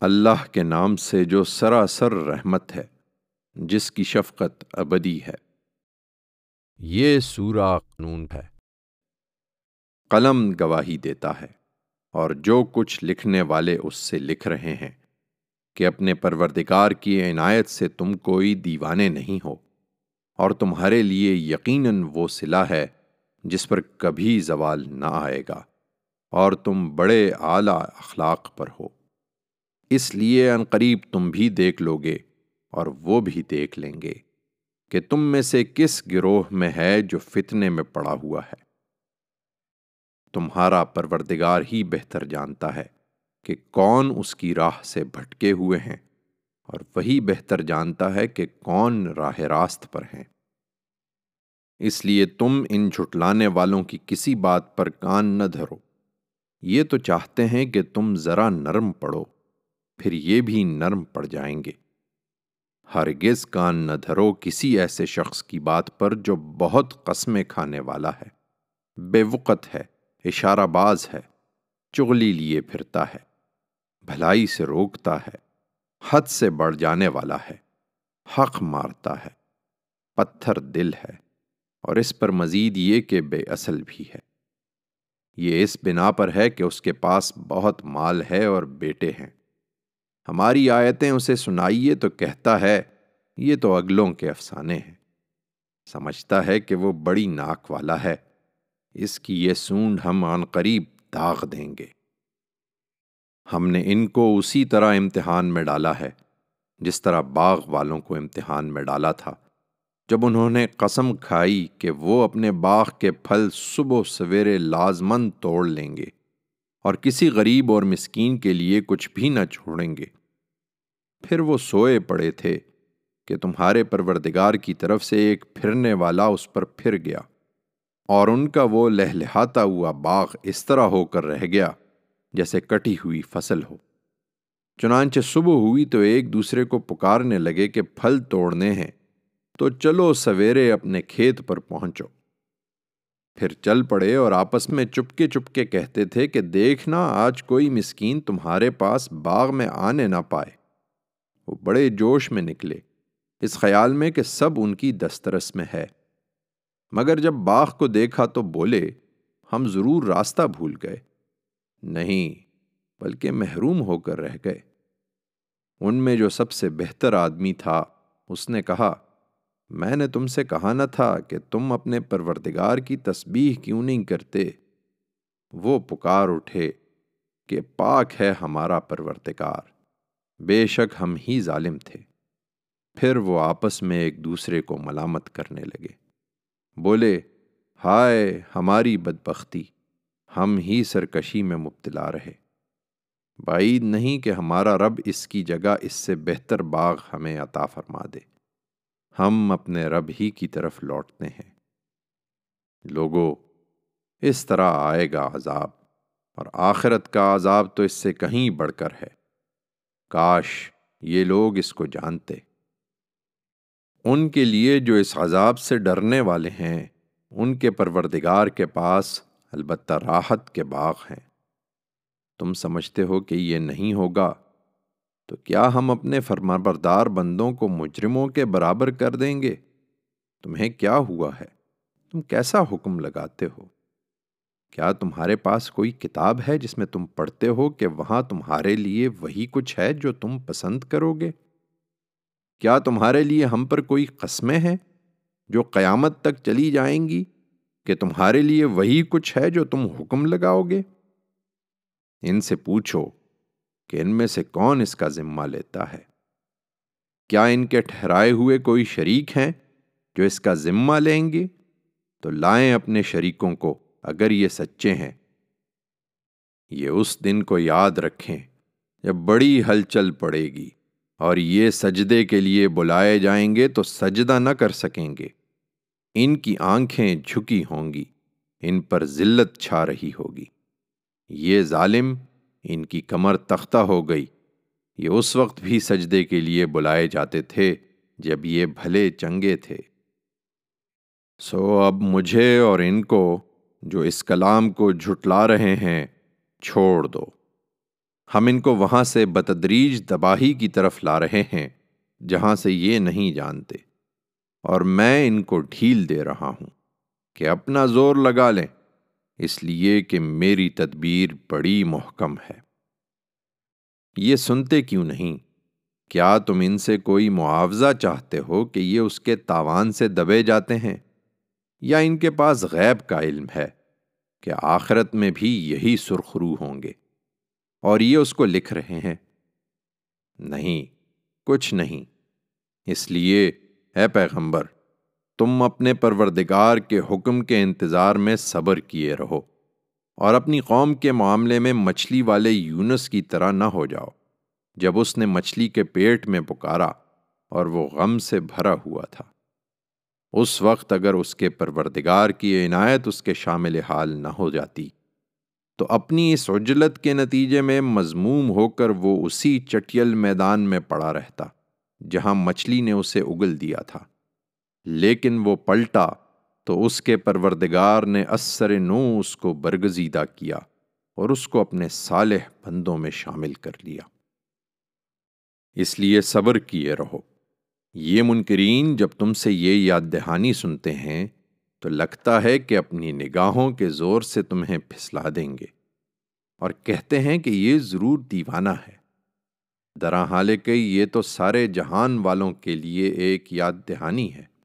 اللہ کے نام سے جو سراسر رحمت ہے جس کی شفقت ابدی ہے۔ یہ سورہ قانون ہے۔ قلم گواہی دیتا ہے اور جو کچھ لکھنے والے اس سے لکھ رہے ہیں کہ اپنے پروردگار کی عنایت سے تم کوئی دیوانے نہیں ہو اور تمہارے لیے یقیناً وہ صلح ہے جس پر کبھی زوال نہ آئے گا اور تم بڑے اعلی اخلاق پر ہو۔ اس لیے قریب تم بھی دیکھ لو گے اور وہ بھی دیکھ لیں گے کہ تم میں سے کس گروہ میں ہے جو فتنے میں پڑا ہوا ہے۔ تمہارا پروردگار ہی بہتر جانتا ہے کہ کون اس کی راہ سے بھٹکے ہوئے ہیں اور وہی بہتر جانتا ہے کہ کون راہ راست پر ہیں۔ اس لیے تم ان جھٹلانے والوں کی کسی بات پر کان نہ دھرو۔ یہ تو چاہتے ہیں کہ تم ذرا نرم پڑو۔ پھر یہ بھی نرم پڑ جائیں گے۔ ہرگز کان نہ دھرو کسی ایسے شخص کی بات پر جو بہت قسمیں کھانے والا ہے۔ بے وقت ہے، اشارہ باز ہے، چغلی لیے پھرتا ہے، بھلائی سے روکتا ہے، حد سے بڑھ جانے والا ہے، حق مارتا ہے، پتھر دل ہے، اور اس پر مزید یہ کہ بے اصل بھی ہے۔ یہ اس بنا پر ہے کہ اس کے پاس بہت مال ہے اور بیٹے ہیں۔ ہماری آیتیں اسے سنائیے تو کہتا ہے، یہ تو اگلوں کے افسانے ہیں۔ سمجھتا ہے کہ وہ بڑی ناک والا ہے۔ اس کی یہ سونڈ ہم آن قریب داغ دیں گے۔ ہم نے ان کو اسی طرح امتحان میں ڈالا ہے، جس طرح باغ والوں کو امتحان میں ڈالا تھا۔ جب انہوں نے قسم کھائی کہ وہ اپنے باغ کے پھل صبح سویرے لازمن توڑ لیں گے۔ اور کسی غریب اور مسکین کے لیے کچھ بھی نہ چھوڑیں گے۔ پھر وہ سوئے پڑے تھے کہ تمہارے پروردگار کی طرف سے ایک پھرنے والا اس پر پھر گیا اور ان کا وہ لہلہاتا ہوا باغ اس طرح ہو کر رہ گیا جیسے کٹی ہوئی فصل ہو۔ چنانچہ صبح ہوئی تو ایک دوسرے کو پکارنے لگے کہ پھل توڑنے ہیں، تو چلو سویرے اپنے کھیت پر پہنچو۔ پھر چل پڑے اور آپس میں چپکے چپکے کہتے تھے کہ دیکھنا آج کوئی مسکین تمہارے پاس باغ میں آنے نہ پائے۔ وہ بڑے جوش میں نکلے۔ اس خیال میں کہ سب ان کی دسترس میں ہے۔ مگر جب باغ کو دیکھا تو بولے، ہم ضرور راستہ بھول گئے۔ نہیں، بلکہ محروم ہو کر رہ گئے۔ ان میں جو سب سے بہتر آدمی تھا، اس نے کہا میں نے تم سے کہا نہ تھا کہ تم اپنے پروردگار کی تسبیح کیوں نہیں کرتے؟ وہ پکار اٹھے کہ پاک ہے ہمارا پروردگار۔ بے شک ہم ہی ظالم تھے۔ پھر وہ آپس میں ایک دوسرے کو ملامت کرنے لگے۔ بولے، ہائے ہماری بدبختی، ہم ہی سرکشی میں مبتلا رہے۔ بعید نہیں کہ ہمارا رب اس کی جگہ اس سے بہتر باغ ہمیں عطا فرما دے۔ ہم اپنے رب ہی کی طرف لوٹتے ہیں۔ لوگوں اس طرح آئے گا عذاب، اور آخرت کا عذاب تو اس سے کہیں بڑھ کر ہے۔ کاش یہ لوگ اس کو جانتے۔ ان کے لیے جو اس عذاب سے ڈرنے والے ہیں، ان کے پروردگار کے پاس البتہ راحت کے باغ ہیں۔ تم سمجھتے ہو کہ یہ نہیں ہوگا۔ تو کیا ہم اپنے فرمابردار بندوں کو مجرموں کے برابر کر دیں گے؟ تمہیں کیا ہوا ہے؟ تم کیسا حکم لگاتے ہو؟ کیا تمہارے پاس کوئی کتاب ہے جس میں تم پڑھتے ہو کہ وہاں تمہارے لیے وہی کچھ ہے جو تم پسند کرو گے؟ کیا تمہارے لیے ہم پر کوئی قسمیں ہیں جو قیامت تک چلی جائیں گی کہ تمہارے لیے وہی کچھ ہے جو تم حکم لگاؤ گے؟ ان سے پوچھو کہ ان میں سے کون اس کا ذمہ لیتا ہے؟ کیا ان کے ٹھہرائے ہوئے کوئی شریک ہیں جو اس کا ذمہ لیں گے؟ تو لائیں اپنے شریکوں کو اگر یہ سچے ہیں۔ یہ اس دن کو یاد رکھیں جب بڑی ہلچل پڑے گی اور یہ سجدے کے لیے بلائے جائیں گے تو سجدہ نہ کر سکیں گے۔ ان کی آنکھیں جھکی ہوں گی، ان پر ذلت چھا رہی ہوگی۔ یہ ظالم ان کی کمر تختہ ہو گئی۔ یہ اس وقت بھی سجدے کے لیے بلائے جاتے تھے جب یہ بھلے چنگے تھے۔ سو اب مجھے اور ان کو جو اس کلام کو جھٹلا رہے ہیں چھوڑ دو۔ ہم ان کو وہاں سے بتدریج دباہی کی طرف لا رہے ہیں جہاں سے یہ نہیں جانتے۔ اور میں ان کو ڈھیل دے رہا ہوں کہ اپنا زور لگا لیں۔ اس لیے کہ میری تدبیر بڑی محکم ہے۔ یہ سنتے کیوں نہیں؟ کیا تم ان سے کوئی معاوضہ چاہتے ہو کہ یہ اس کے تاوان سے دبے جاتے ہیں؟ یا ان کے پاس غیب کا علم ہے کہ آخرت میں بھی یہی سرخرو ہوں گے اور یہ اس کو لکھ رہے ہیں؟ نہیں، کچھ نہیں۔ اس لیے، اے پیغمبر تم اپنے پروردگار کے حکم کے انتظار میں صبر کیے رہو اور اپنی قوم کے معاملے میں مچھلی والے یونس کی طرح نہ ہو جاؤ۔ جب اس نے مچھلی کے پیٹ میں پکارا اور وہ غم سے بھرا ہوا تھا۔ اس وقت اگر اس کے پروردگار کی عنایت اس کے شامل حال نہ ہو جاتی، تو اپنی اس عجلت کے نتیجے میں مضموم ہو کر وہ اسی چٹیل میدان میں پڑا رہتا، جہاں مچھلی نے اسے اگل دیا تھا۔ لیکن وہ پلٹا تو اس کے پروردگار نے اثر نو اس کو برگزیدہ کیا اور اس کو اپنے صالح بندوں میں شامل کر لیا۔ اس لیے صبر کیے رہو۔ یہ منکرین جب تم سے یہ یاد دہانی سنتے ہیں تو لگتا ہے کہ اپنی نگاہوں کے زور سے تمہیں پھسلا دیں گے اور کہتے ہیں کہ یہ ضرور دیوانہ ہے۔ درا حال کہ یہ تو سارے جہان والوں کے لیے ایک یاد دہانی ہے۔